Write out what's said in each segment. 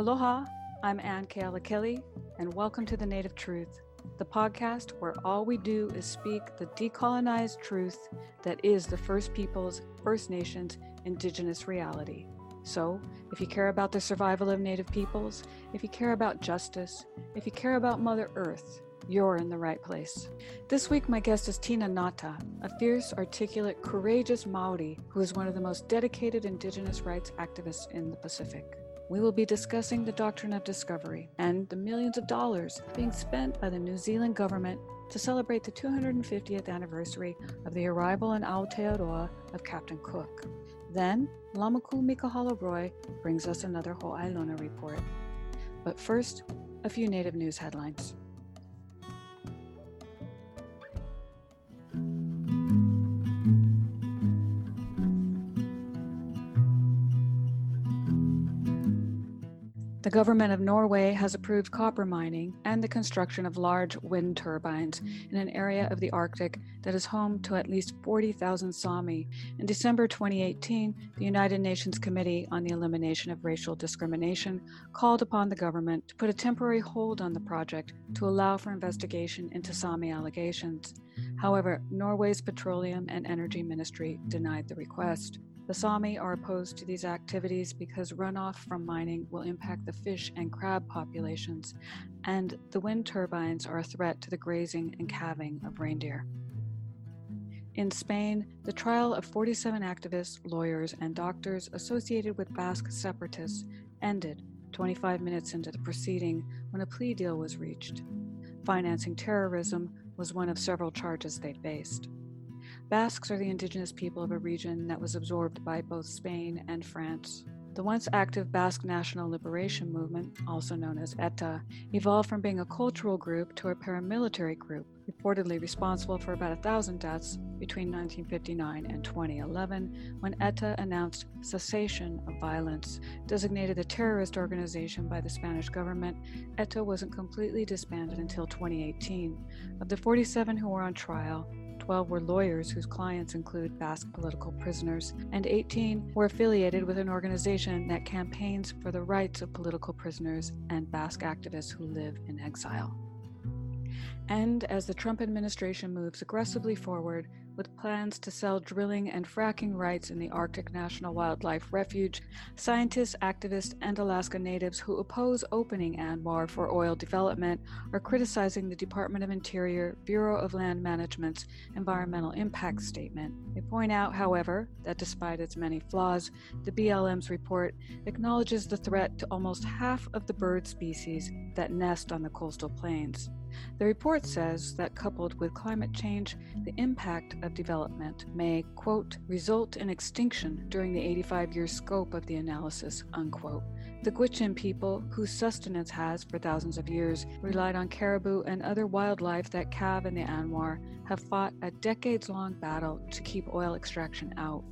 Aloha, I'm Anne Keala Kelly, and welcome to The Native Truth, the podcast where all we do is speak the decolonized truth that is the First Peoples, First Nations, Indigenous reality. So, if you care about the survival of Native peoples, if you care about justice, if you care about Mother Earth, you're in the right place. This week, my guest is Tina Ngata, a fierce, articulate, courageous Maori who is one of the most dedicated Indigenous rights activists in the Pacific we will be discussing the doctrine of discovery and the millions of dollars being spent by the New Zealand government to celebrate the 250th anniversary of the arrival in Aotearoa of Captain Cook. Then, Lamaku Mikahala Roy brings us another Ho'ailona report. But first, a few Native news headlines. The government of Norway has approved copper mining and the construction of large wind turbines in an area of the Arctic that is home to at least 40,000 Sami. In December 2018, the United Nations Committee on the Elimination of Racial Discrimination called upon the government to put a temporary hold on the project to allow for investigation into Sami allegations. However, Norway's Petroleum and Energy Ministry denied the request. The Sami are opposed to these activities because runoff from mining will impact the fish and crab populations, and the wind turbines are a threat to the grazing and calving of reindeer. In Spain, the trial of 47 activists, lawyers, and doctors associated with Basque separatists ended 25 minutes into the proceeding when a plea deal was reached. Financing terrorism was one of several charges they faced. Basques are the indigenous people of a region that was absorbed by both Spain and France. The once active Basque National Liberation Movement, also known as ETA, evolved from being a cultural group to a paramilitary group, reportedly responsible for about a thousand deaths between 1959 and 2011, when ETA announced cessation of violence. Designated a terrorist organization by the Spanish government, ETA wasn't completely disbanded until 2018. Of the 47 who were on trial, 12 were lawyers whose clients include Basque political prisoners, and 18 were affiliated with an organization that campaigns for the rights of political prisoners and Basque activists who live in exile. And as the Trump administration moves aggressively forward with plans to sell drilling and fracking rights in the Arctic National Wildlife Refuge, scientists, activists, and Alaska Natives who oppose opening ANWR for oil development are criticizing the Department of Interior Bureau of Land Management's environmental impact statement. They point out, however, that despite its many flaws, the BLM's report acknowledges the threat to almost half of the bird species that nest on the coastal plains. The report says that coupled with climate change, the impact of development may, quote, result in extinction during the 85 year scope of the analysis, unquote. The Gwich'in people, whose sustenance has, for thousands of years, relied on caribou and other wildlife that calve in the ANWR, have fought a decades long battle to keep oil extraction out.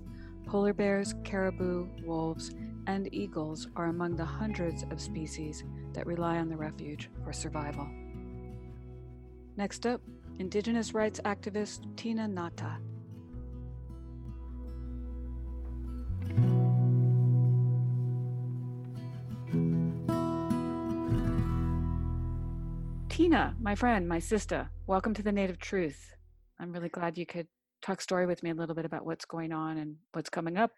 Polar bears, caribou, wolves, and eagles are among the hundreds of species that rely on the refuge for survival. Next up, Indigenous rights activist Tina Ngata. Tina, my friend, my sister, welcome to the Native Truth. I'm really glad you could talk story with me a little bit about what's going on and what's coming up.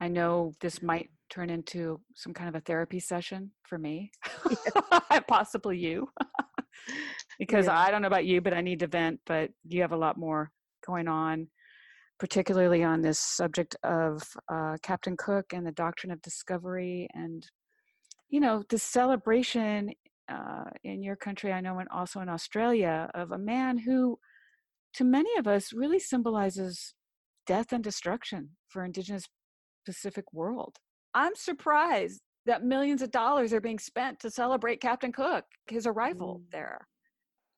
I know this might turn into some kind of a therapy session for me, possibly you. because yeah. I don't know about you, but I need to vent. But you have a lot more going on, particularly on this subject of uh, Captain Cook and the doctrine of discovery, and you know the celebration uh, in your country. I know, and also in Australia, of a man who, to many of us, really symbolizes death and destruction for Indigenous Pacific world. I'm surprised that millions of dollars are being spent to celebrate Captain Cook, his arrival mm. there.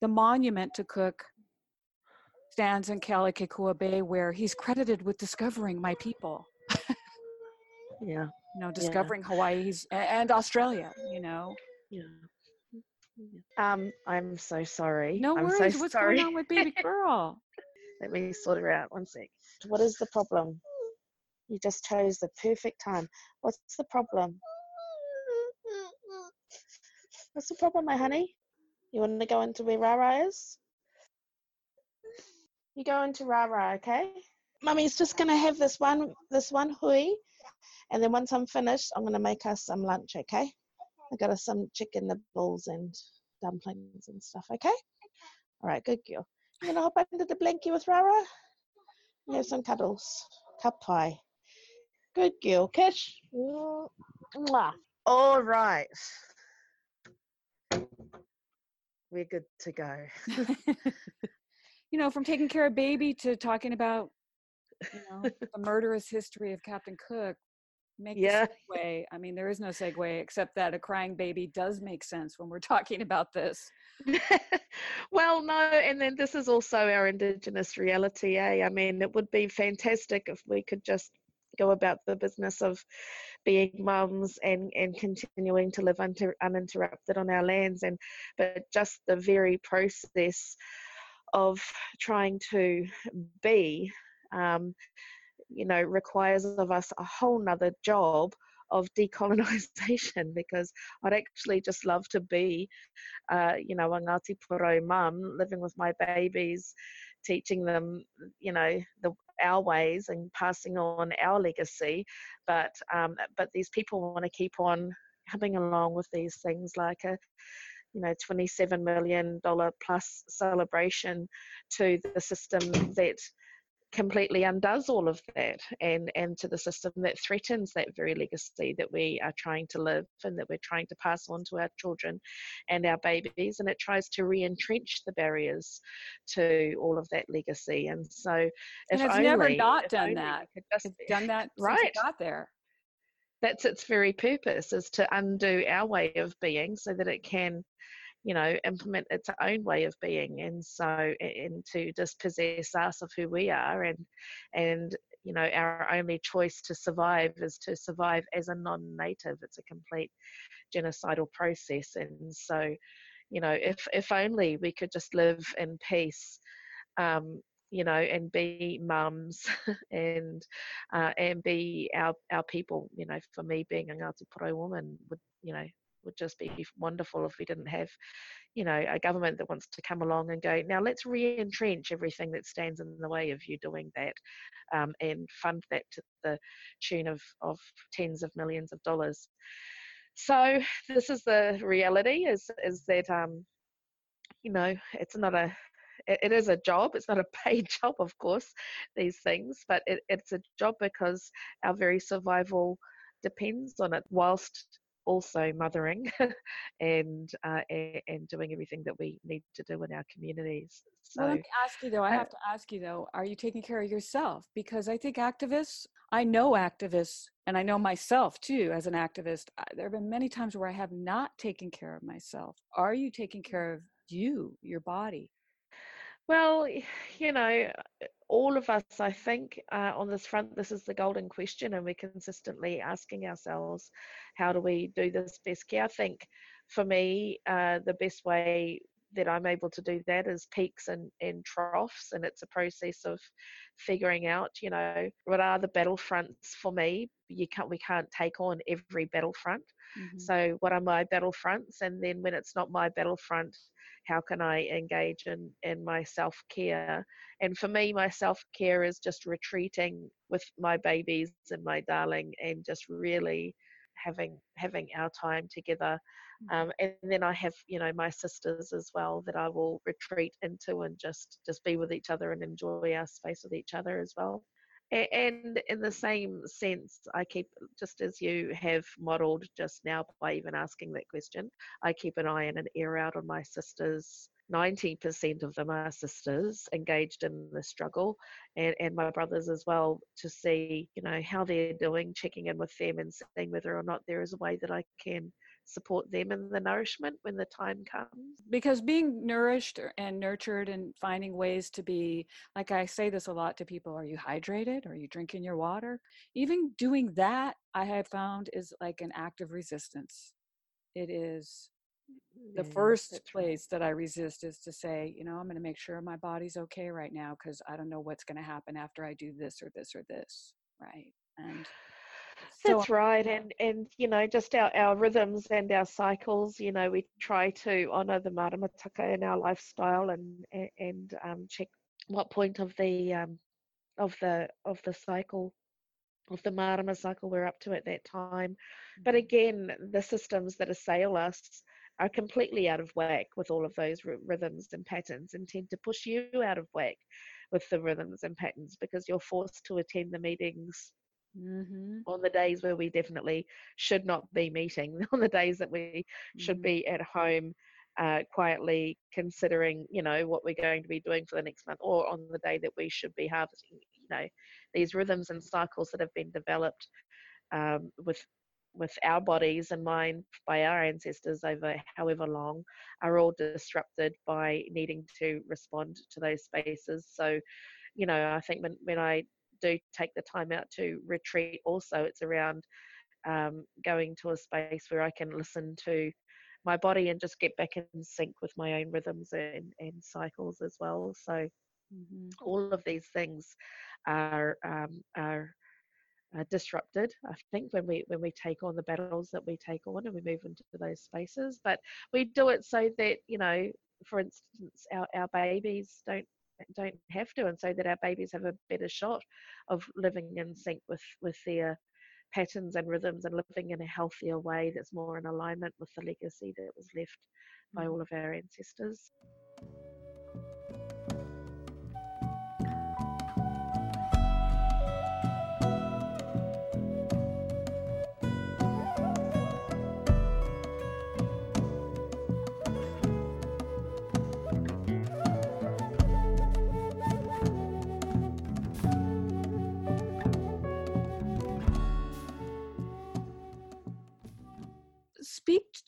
The monument to Cook stands in Kealakekua Bay, where he's credited with discovering my people. yeah. You know, discovering yeah. Hawaii he's, and Australia, you know. Yeah. Um, I'm so sorry. No I'm worries. So What's sorry. going on with baby girl? Let me sort her out. One sec. What is the problem? You just chose the perfect time. What's the problem? What's the problem, my honey? You want to go into where Rara is? You go into Rara, okay? Mummy's just gonna have this one, this one hui, and then once I'm finished, I'm gonna make us some lunch, okay? I got us some chicken nibbles and dumplings and stuff, okay? All right, good girl. You gonna hop under the blankie with Rara? You have some cuddles. Cup pie. Good girl, Kish. Mwah. All right. We're good to go. you know, from taking care of baby to talking about, you know, the murderous history of Captain Cook. Make Yeah. the segue. I mean, there is no segue except that a crying baby does make sense when we're talking about this. well, no, and then this is also our Indigenous reality, eh? I mean, it would be fantastic if we could just go about the business of being mums and, and continuing to live unter, uninterrupted on our lands, and but just the very process of trying to be, um, you know, requires of us a whole nother job of decolonization because I'd actually just love to be, uh, you know, a Ngāti Porou mum living with my babies, teaching them, you know, the our ways and passing on our legacy. But um, but these people want to keep on coming along with these things like a you know 27 million dollar plus celebration to the system that completely undoes all of that and and to the system that threatens that very legacy that we are trying to live and that we're trying to pass on to our children and our babies and it tries to re-entrench the barriers to all of that legacy and so if And it's only, never not done that. just- It's done that Right. got there. that's its very purpose is to undo our way of being so that it can you know implement its own way of being and so and to dispossess us of who we are and and you know our only choice to survive is to survive as a non-native. It's a complete genocidal process and so you know if if only we could just live in peace um you know and be mums and uh, and be our our people you know for me being a Ngāti Porou woman would you know would just be wonderful if we didn't have you know a government that wants to come along and go now let's re-entrench everything that stands in the way of you doing that um, and fund that to the tune of of tens of millions of dollars. So this is the reality is is that um you know it's not a it, it is a job it's not a paid job of course these things but it, it's a job because our very survival depends on it whilst also mothering and uh, and, and doing everything that we need to do in our communities so well, let me ask you though. I uh, have to ask you though. Are you taking care of yourself? Because I think activists. I know activists, and I know myself too as an activist. I- There have been many times where I have not taken care of myself. Are you taking care of you, your body? Well, you know, all of us, I think, uh, on this front, this is the golden question, and we're consistently asking ourselves, how do we do this best care? I think for me, uh, the best way that I'm able to do that is peaks and, and troughs, and it's a process of figuring out, you know, what are the battlefronts for me. You can't, we can't take on every battlefront. Mhm. So, what are my battlefronts? And then, when it's not my battlefront, how can I engage in, in my self care? And for me, my self care is just retreating with my babies and my darling and just really having having our time together um, and then i have you know my sisters as well that i will retreat into and just just be with each other and enjoy our space with each other as well. A- and in the same sense i keep just as you have modeled just now by even asking that question i keep an eye and an ear out on my sisters 90% of them are sisters engaged in the struggle and, and my brothers as well to see you know how they're doing checking in with them and seeing whether or not there is a way that i can support them in the nourishment when the time comes. Because being nourished and nurtured and finding ways to be like i say this a lot to people are you hydrated? Are you drinking your water? Even doing that i have found is like an act of resistance. It is the first place that i resist is to say you know i'm going to make sure my body's okay right now because i don't know what's going to happen after i do this or this or this right and That's so, right, and and you know just our, our rhythms and our cycles. You know we try to honour the maramataka in our lifestyle and and um, check what point of the um, of the of the cycle of the marama cycle we're up to at that time. But mm-hmm. again, the systems that assail us are completely out of whack with all of those r- rhythms and patterns and tend to push you out of whack with the rhythms and patterns because you're forced to attend the meetings mm-hmm. on the days where we definitely should not be meeting, on the days that we mm-hmm. should be at home. Uh, quietly considering, you know, what we're going to be doing for the next month, or on the day that we should be harvesting. You know, these rhythms and cycles that have been developed um, with with our bodies and mind by our ancestors over however long are all disrupted by needing to respond to those spaces. So, you know, I think when, when I do take the time out to retreat, also it's around um, going to a space where I can listen to my body and just get back in sync with my own rhythms and, and cycles as well. So, mm-hmm. all of these things are um, are uh, disrupted i think when we when we take on the battles that we take on and we move into those spaces but we do it so that you know for instance our, our babies don't don't have to and so that our babies have a better shot of living in sync with with their patterns and rhythms and living in a healthier way that's more in alignment with the legacy that was left by mm. all of our ancestors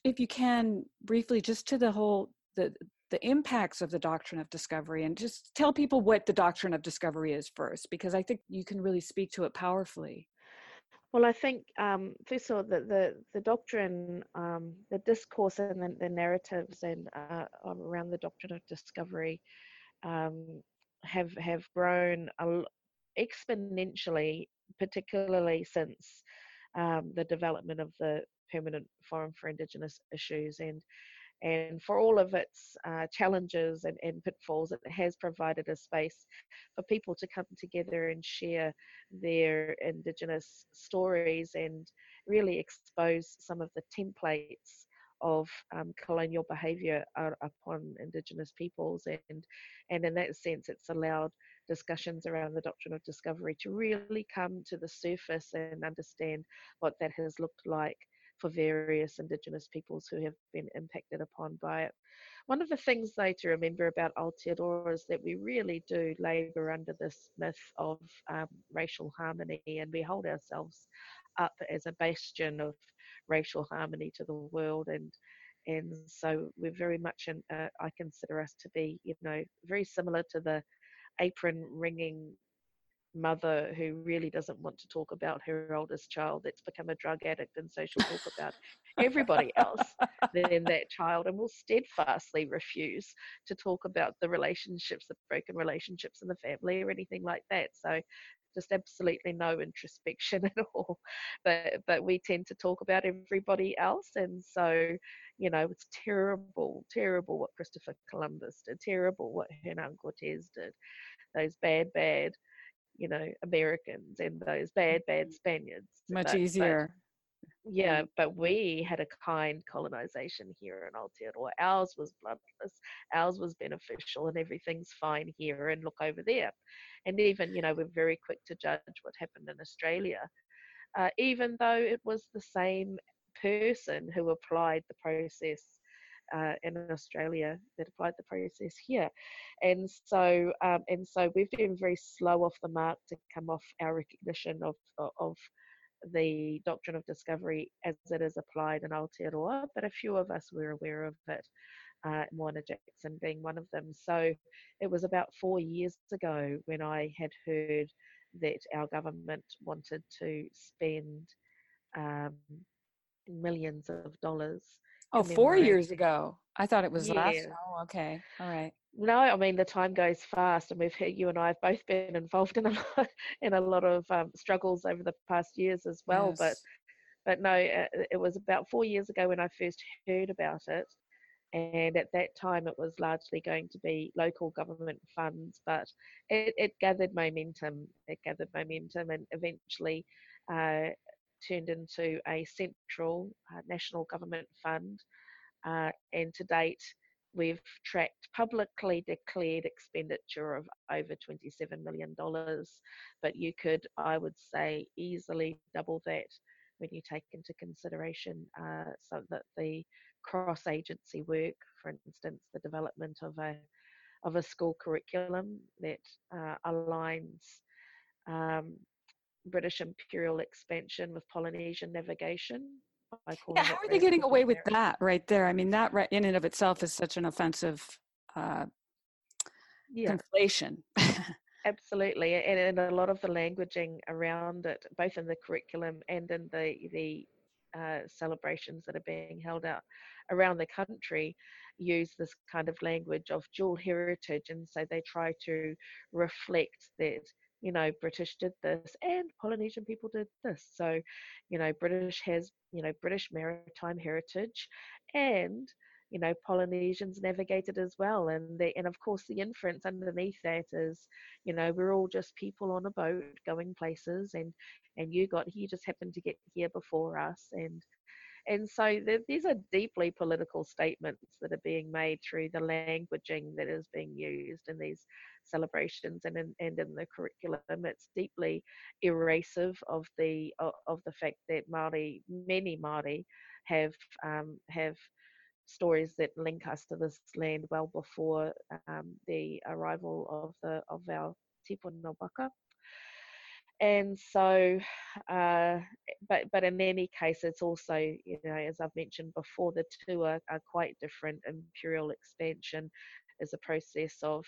if you can briefly just to the whole the the impacts of the doctrine of discovery and just tell people what the doctrine of discovery is first because i think you can really speak to it powerfully. Well, I think um, first of all, the the, the doctrine, um, the discourse, and the, the narratives, and uh, around the doctrine of discovery, um, have have grown exponentially, particularly since um, the development of the permanent forum for Indigenous issues and and for all of its uh, challenges and, and, pitfalls, it has provided a space for people to come together and share their Indigenous stories and really expose some of the templates of um, colonial behaviour upon Indigenous peoples, and and in that sense, it's allowed discussions around the doctrine of discovery to really come to the surface and understand what that has looked like for various Indigenous peoples who have been impacted upon by it. One of the things, though, to remember about Aotearoa is that we really do labour under this myth of um, racial harmony, and we hold ourselves up as a bastion of racial harmony to the world. And and so we're very much, in, uh, I consider us to be, you know, very similar to the apron wringing mother who really doesn't want to talk about her oldest child that's become a drug addict and so she'll talk about everybody else than that child and will steadfastly refuse to talk about the relationships the broken relationships in the family or anything like that. So just absolutely no introspection at all. But but we tend to talk about everybody else and so you know it's terrible terrible what christopher columbus did terrible what hernan cortez did those bad bad you know Americans and those bad bad mm-hmm. Spaniards. Much but, easier. But, yeah, but we had a kind colonization here in Aotearoa. Ours was bloodless, ours was beneficial, and everything's fine here. And look over there, and even you know we're very quick to judge what happened in Australia, uh, even though it was the same person who applied the process uh, in Australia that applied the process here, and so um, and so we've been very slow off the mark to come off our recognition of of the doctrine of discovery as it is applied in Aotearoa, but a few of us were aware of it. Uh, Moana Jackson being one of them. So it was about four years ago when I had heard that our government wanted to spend um, millions of dollars Oh, four years ago. I thought it was yeah. last. Oh, okay. All right. No, I mean the time goes fast, and we've you and I have both been involved in a lot in a lot of um, struggles over the past years as well. Yes. But but no, it was about four years ago when I first heard about it, and at that time it was largely going to be local government funds, but it, it gathered momentum. It gathered momentum, and eventually uh, turned into a central uh, national government fund. Uh, and to date, we've tracked publicly declared expenditure of over $27 million, but you could, I would say, easily double that when you take into consideration uh, so that the cross agency work, for instance, the development of a of a school curriculum that uh, aligns um, British imperial expansion with Polynesian navigation. Yeah, how are they getting away with that right there? I mean, that right in and of itself is such an offensive uh, yeah. conflation. Absolutely, and, and a lot of the languaging around it, both in the curriculum and in the the uh, celebrations that are being held out around the country, use this kind of language of dual heritage, and so they try to reflect that you know, British did this and Polynesian people did this. So, you know, British has, you know, British maritime heritage and, you know, Polynesians navigated as well. And they, and of course the inference underneath that is, you know, we're all just people on a boat going places and, and you got, you just happened to get here before us. And, and so these are deeply political statements that are being made through the languaging that is being used in these celebrations and in, and in the curriculum. It's deeply erasive of the of the fact that Maori, many Maori, have um, have stories that link us to this land well before um, the arrival of the of our tipuna waka and so uh, but but in any case it's also you know as i've mentioned before the two are, are quite different imperial expansion is a process of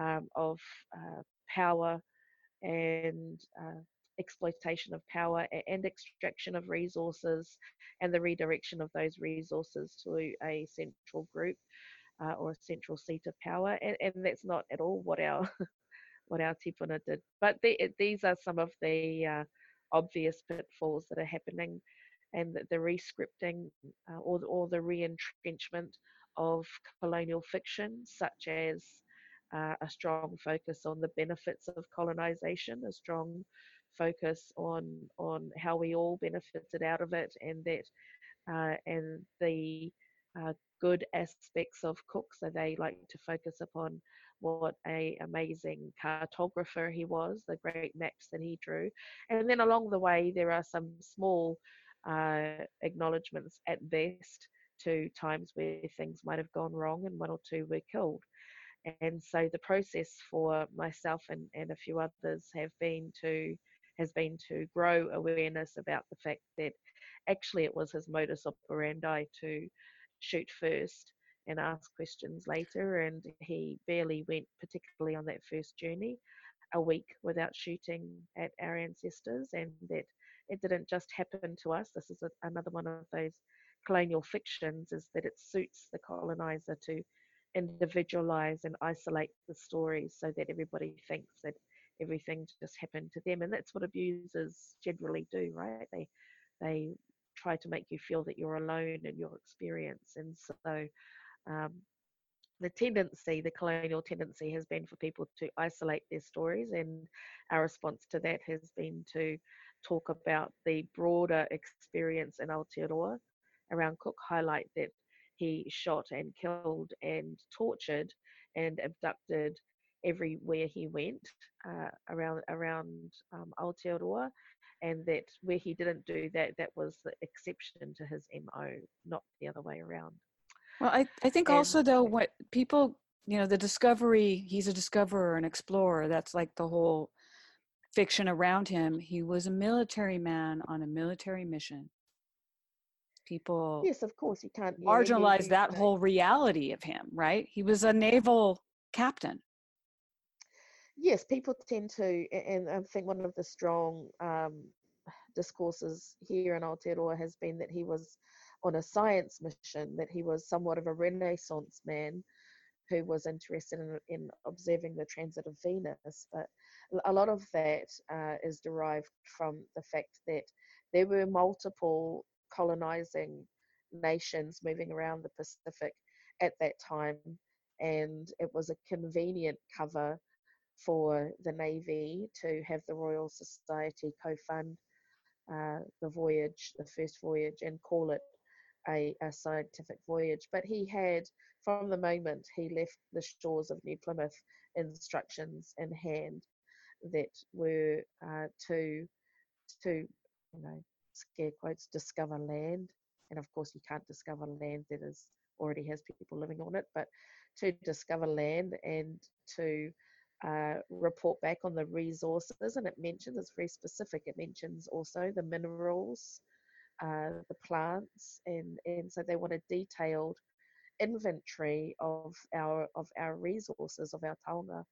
um, of uh, power and uh, exploitation of power and extraction of resources and the redirection of those resources to a central group uh, or a central seat of power and, and that's not at all what our what our tipuna did. But these are some of the uh, obvious pitfalls that are happening, and the, the rescripting uh, or, or the re-entrenchment of colonial fiction, such as uh, a strong focus on the benefits of colonization, a strong focus on on how we all benefited out of it, and that uh, and the uh, good aspects of Cook. So they like to focus upon what a amazing cartographer he was, the great maps that he drew. And then along the way, there are some small uh, acknowledgements at best to times where things might have gone wrong and one or two were killed. And so the process for myself and, and a few others have been to has been to grow awareness about the fact that actually it was his modus operandi to shoot first and ask questions later. And he barely went, particularly on that first journey, a week without shooting at our ancestors, and that it didn't just happen to us. This is a, another one of those colonial fictions is that it suits the colonizer to individualize and isolate the stories so that everybody thinks that everything just happened to them and that's what abusers generally do right they they try to make you feel that you're alone in your experience and so um, the tendency, the colonial tendency, has been for people to isolate their stories, and our response to that has been to talk about the broader experience in Aotearoa around Cook, highlight that he shot and killed and tortured and abducted everywhere he went uh, around around um, Aotearoa, and that where he didn't do that, that was the exception to his MO, not the other way around. Well, I, I think and, also though what people you know the discovery he's a discoverer and explorer that's like the whole fiction around him. He was a military man on a military mission. People yes of course you can't marginalize yeah, that whole reality of him right? He was a naval captain. Yes people tend to and i think one of the strong um, discourses here in Aotearoa has been that he was on a science mission, that he was somewhat of a Renaissance man who was interested in, in observing the transit of Venus. But a lot of that uh, is derived from the fact that there were multiple colonizing nations moving around the Pacific at that time, and it was a convenient cover for the Navy to have the Royal Society co fund uh, the voyage, the first voyage, and call it a, a, scientific voyage. But he had, from the moment he left the shores of New Plymouth, instructions in hand that were uh, to, to, you know, scare quotes, discover land. And of course, you can't discover land that is already has people living on it, but to discover land and to uh, report back on the resources, and it mentions it's very specific. It mentions also the minerals, uh, the plants, and and so they want a detailed inventory of our of our resources of our taonga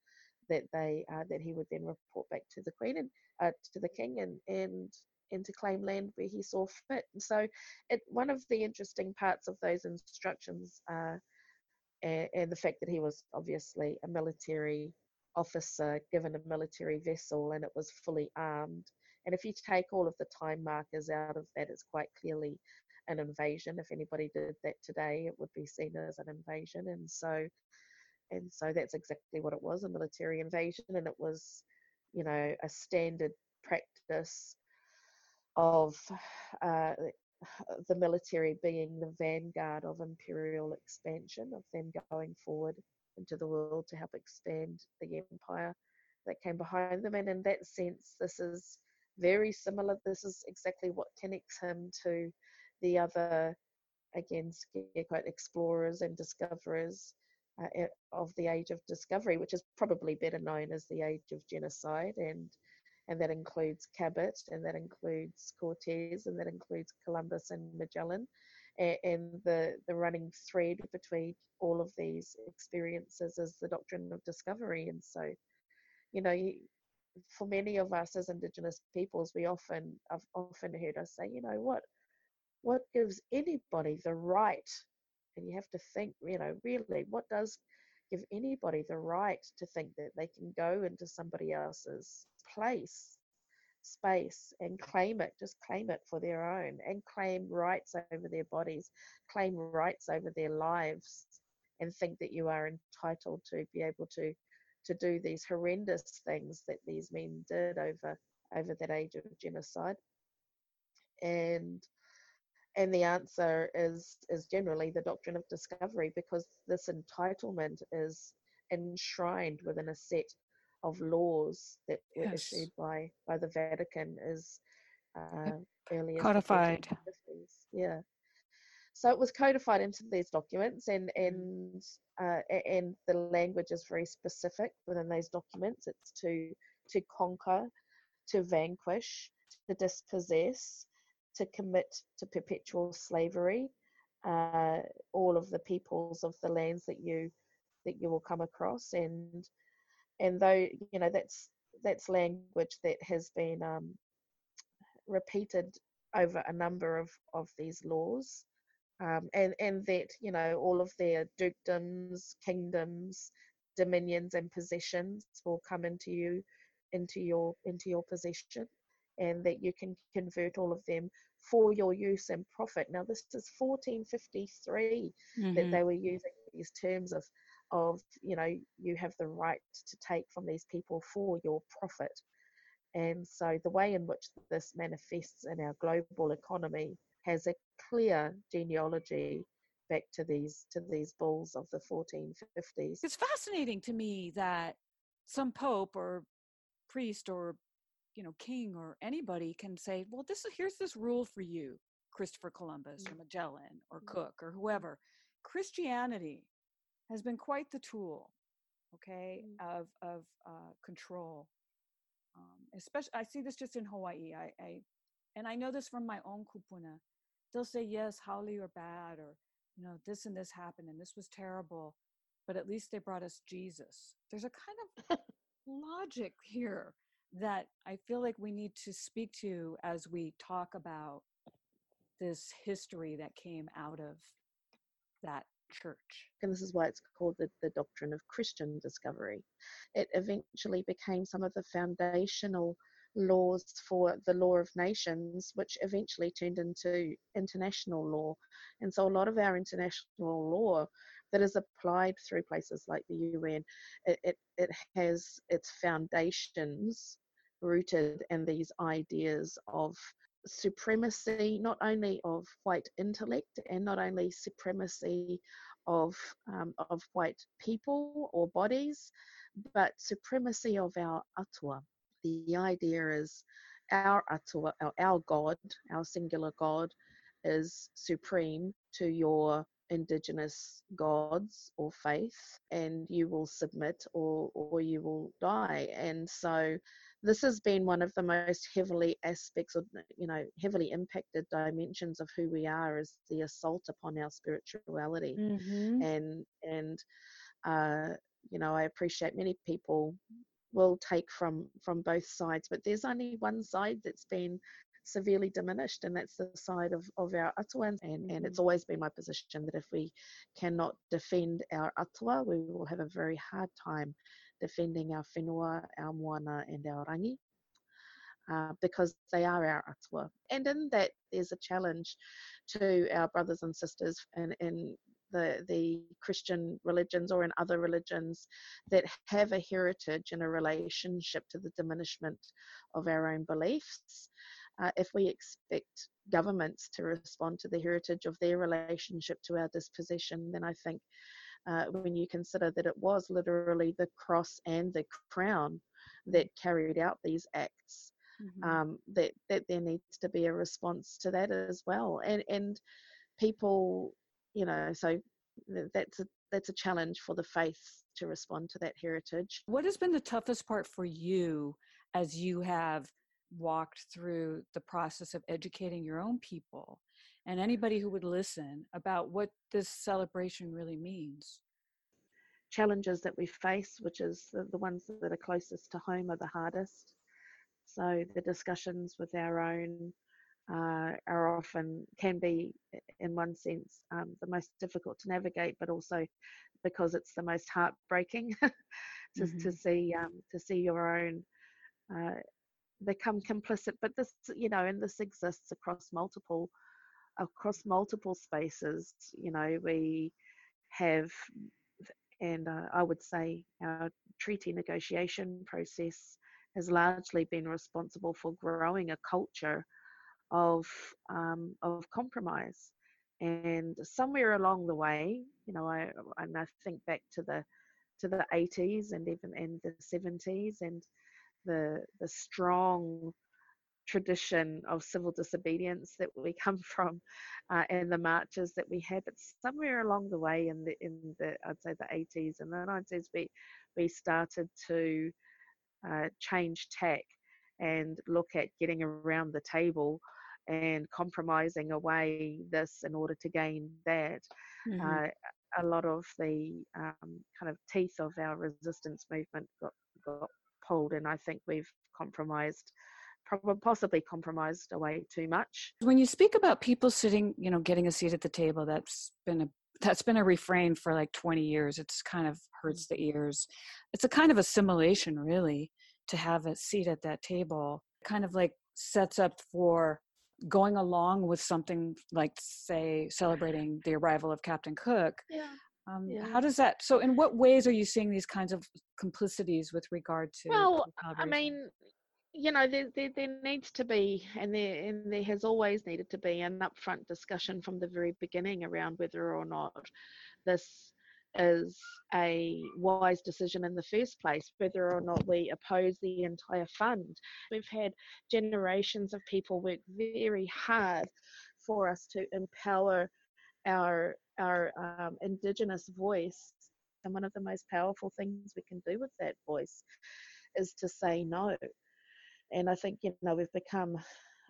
that they uh, that he would then report back to the queen and uh, to the king and and and to claim land where he saw fit. And so, it, one of the interesting parts of those instructions, uh, and, and the fact that he was obviously a military officer given a military vessel and it was fully armed. And if you take all of the time markers out of that, it's quite clearly an invasion. If anybody did that today, it would be seen as an invasion. And so, and so that's exactly what it was a military invasion. And it was, you know, a standard practice of uh, the military being the vanguard of imperial expansion, of them going forward into the world to help expand the empire that came behind them. And in that sense, this is very similar. This is exactly what connects him to the other, again, quote, explorers and discoverers uh, of the age of discovery, which is probably better known as the age of genocide. And and that includes Cabot, and that includes Cortez, and that includes Columbus and Magellan and the the running thread between all of these experiences is the doctrine of discovery and so you know for many of us as indigenous peoples we often i've often heard us say you know what what gives anybody the right? And you have to think you know really what does give anybody the right to think that they can go into somebody else's place space and claim it, just claim it for their own and claim rights over their bodies, claim rights over their lives, and think that you are entitled to be able to to do these horrendous things that these men did over over that age of genocide. And and the answer is is generally the doctrine of discovery because this entitlement is enshrined within a set of laws that were yes. issued by by the Vatican is uh, codified. Yeah. So it was codified into these documents, and and uh, and the language is very specific within those documents. It's to to conquer, to vanquish, to dispossess, to commit to perpetual slavery. Uh, all of the peoples of the lands that you that you will come across, and and though you know that's that's language that has been um, repeated over a number of of these laws um, and and that you know all of their dukedoms kingdoms dominions and possessions will come into you into your into your possession and that you can convert all of them for your use and profit now this is 1453 mm-hmm. that they were using these terms of of you know you have the right to take from these people for your profit and so the way in which this manifests in our global economy has a clear genealogy back to these to these bulls of the 1450s it's fascinating to me that some pope or priest or you know king or anybody can say well this is here's this rule for you christopher columbus or mm. magellan or mm. cook or whoever christianity has been quite the tool, okay, mm. of of uh, control. Um, especially, I see this just in Hawaii. I, I, and I know this from my own kupuna. They'll say yes, haole or bad, or you know this and this happened and this was terrible, but at least they brought us Jesus. There's a kind of logic here that I feel like we need to speak to as we talk about this history that came out of that church. And this is why it's called the, the doctrine of Christian discovery. It eventually became some of the foundational laws for the law of nations, which eventually turned into international law. And so a lot of our international law that is applied through places like the UN, it, it, it has its foundations rooted in these ideas of supremacy, not only of white intellect and not only supremacy of, um, of white people or bodies, but supremacy of our atua. The idea is our atua, our, our God, our singular God, is supreme to your indigenous gods or faith and you will submit or or you will die and so this has been one of the most heavily aspects of you know heavily impacted dimensions of who we are is the assault upon our spirituality mm-hmm. and and uh, you know i appreciate many people will take from from both sides but there's only one side that's been severely diminished and that's the side of, of our atua and, and it's mm-hmm. always been my position that if we cannot defend our atua we will have a very hard time defending our whenua, our moana, and our rangi. Uh, because they are our atua. And in that, there's a challenge to our brothers and sisters in, in the, the Christian religions or in other religions that have a heritage and a relationship to the diminishment of our own beliefs. Uh, if we expect governments to respond to the heritage of their relationship to our dispossession, then I think uh, when you consider that it was literally the cross and the crown that carried out these acts. Mm-hmm. Um, that that there needs to be a response to that as well, and and people, you know, so that's a that's a challenge for the faith to respond to that heritage. What has been the toughest part for you as you have walked through the process of educating your own people and anybody who would listen about what this celebration really means. Challenges that we face, which is the, the ones that are closest to home, are the hardest. So the discussions with our own uh, are often can be, in one sense, um, the most difficult to navigate, but also because it's the most heartbreaking to, mm-hmm. to see um, to see your own uh, become complicit. But this, you know, and this exists across multiple across multiple spaces. You know, we have, and uh, I would say our treaty negotiation process has largely been responsible for growing a culture of um, of compromise. And somewhere along the way, you know, I and I think back to the to the 80s and even in the 70s and the the strong tradition of civil disobedience that we come from uh, and the marches that we had but somewhere along the way in the in the I'd say the 80s and the 90s we we started to uh, change tack and look at getting around the table and compromising away this in order to gain that mm-hmm. uh, a lot of the um, kind of teeth of our resistance movement got got pulled and I think we've compromised probably possibly compromised away too much. When you speak about people sitting, you know, getting a seat at the table, that's been a that's been a refrain for like 20 years. It's kind of hurts the ears. It's a kind of assimilation, really, to have a seat at that table. Kind of like sets up for going along with something like, say, celebrating the arrival of Captain Cook. Yeah. Um, yeah. How does that? So, in what ways are you seeing these kinds of complicities with regard to? Well, I mean, you know, there, there, there needs to be, and there, and there has always needed to be an upfront discussion from the very beginning around whether or not this is a wise decision in the first place, whether or not we oppose the entire fund. We've had generations of people work very hard for us to empower our our um, indigenous voice, and one of the most powerful things we can do with that voice is to say no and I think you know we've become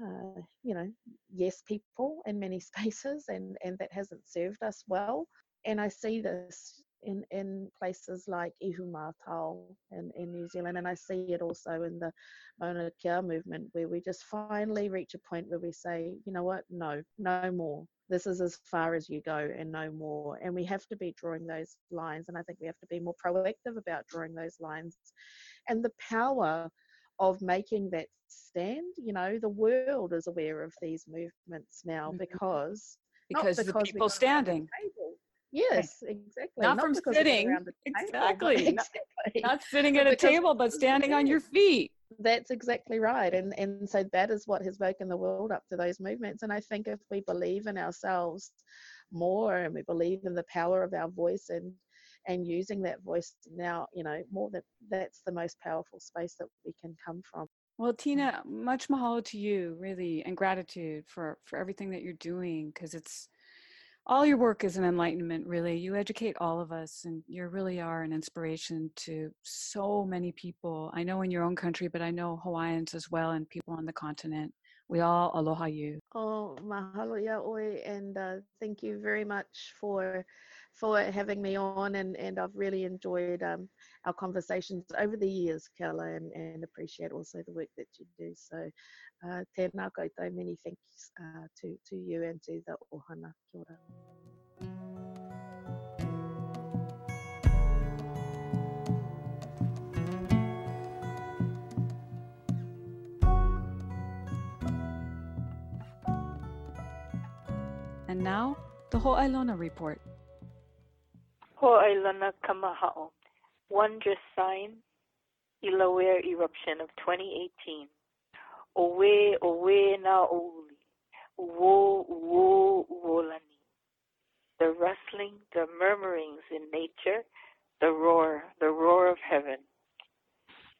uh, you know yes people in many spaces, and and that hasn't served us well. And I see this in, in places like Ihumātao in, in New Zealand. And I see it also in the Mauna Kea movement, where we just finally reach a point where we say, you know what, no, no more. This is as far as you go and no more. And we have to be drawing those lines. And I think we have to be more proactive about drawing those lines. And the power of making that stand, you know, the world is aware of these movements now mm-hmm. because because, because the people standing. Yes, exactly. Not, not from sitting. Exactly. exactly. Not, not sitting at a table, but standing on your feet. That's exactly right. And and so that is what has woken the world up to those movements. And I think if we believe in ourselves more and we believe in the power of our voice and and using that voice now, you know, more that that's the most powerful space that we can come from. Well, Tina, much mahalo to you, really, and gratitude for for everything that you're doing because it's all your work is an enlightenment, really. You educate all of us, and you really are an inspiration to so many people. I know in your own country, but I know Hawaiians as well, and people on the continent. We all aloha you. Oh, mahalo ya oi, and uh, thank you very much for for having me on, and, and I've really enjoyed um, our conversations over the years, Keala, and, and appreciate also the work that you do. So, uh, tēnā koutou, many thanks uh, to, to you and to the ohana. Kia ora. And now, the Ho'ailona Report. Ho'ailona Kamaha'o. Wondrous sign, Kilauea eruption of 2018. Owe, owe na oli. Wo, wo, wolani. The rustling, the murmurings in nature, the roar, the roar of heaven.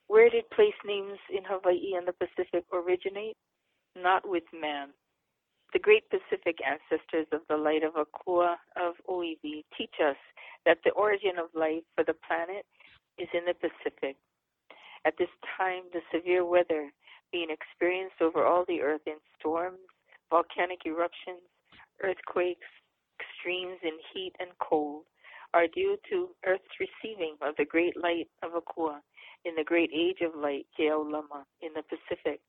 Where did place names in Hawaii and the Pacific originate? Not with man. The great Pacific ancestors of the light of Akua of Oiwi teach us that the origin of life for the planet is in the Pacific. At this time, the severe weather being experienced over all the earth in storms, volcanic eruptions, earthquakes, extremes in heat and cold are due to Earth's receiving of the great light of Akua in the great age of light, Keaulama, in the Pacific.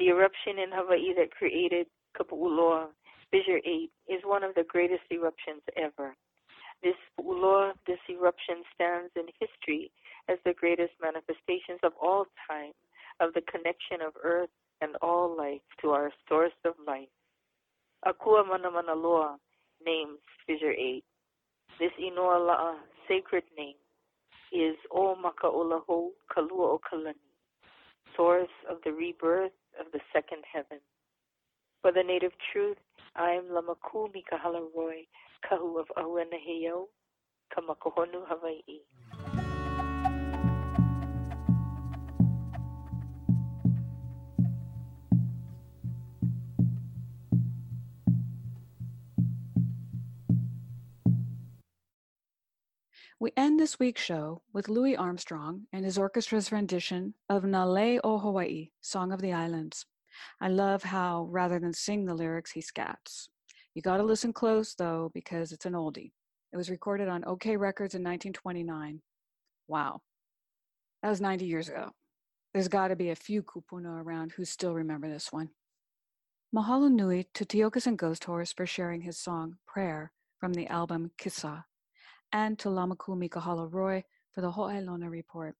The eruption in Hawaii that created Kapa'uloa, Fissure 8, is one of the greatest eruptions ever. This uloa, this eruption stands in history as the greatest manifestations of all time of the connection of earth and all life to our source of life. Akua Manamana Loa names Fissure 8. This Inoa sacred name is O Maka'olaho Kalua Kalani, source of the rebirth of the second heaven. For the native truth, I am Lamaku Mikahala Roy, Kahu of Ahuanaheo, Kamakahonu, Hawaii. We end this week's show with Louis Armstrong and his orchestra's rendition of Na Lei o Hawaii, Song of the Islands. I love how, rather than sing the lyrics, he scats. You got to listen close, though, because it's an oldie. It was recorded on Okeh Records in 1929. Wow. That was 90 years ago. There's got to be a few kupuna around who still remember this one. Mahalo nui to Tiokasin Ghost Horse for sharing his song, Prayer, from the album Kissa and to Lamaku Mikahala Roy for the Ho'ailona report.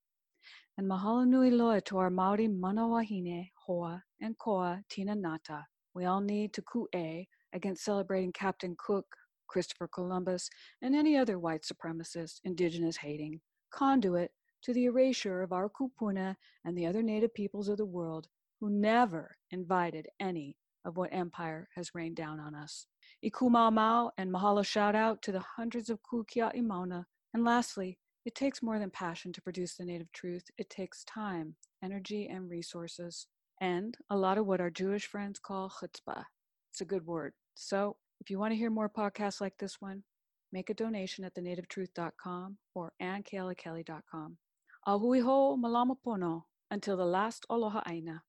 And mahalo nui loa to our Maori Manawahine, Hoa, and Koa Tina Ngata. We all need to ku'e against celebrating Captain Cook, Christopher Columbus, and any other white supremacist, indigenous hating conduit to the erasure of our kupuna and the other native peoples of the world who never invited any of what empire has rained down on us. Iku Mau Mau and mahalo shout out to the hundreds of Kū Kia'i Mauna. And lastly, it takes more than passion to produce the native truth. It takes time, energy, and resources. And a lot of what our Jewish friends call chutzpah. It's a good word. So if you want to hear more podcasts like this one, make a donation at thenativetruth.com or annkealakelly.com. Ahui ho malama pono until the last aloha aina.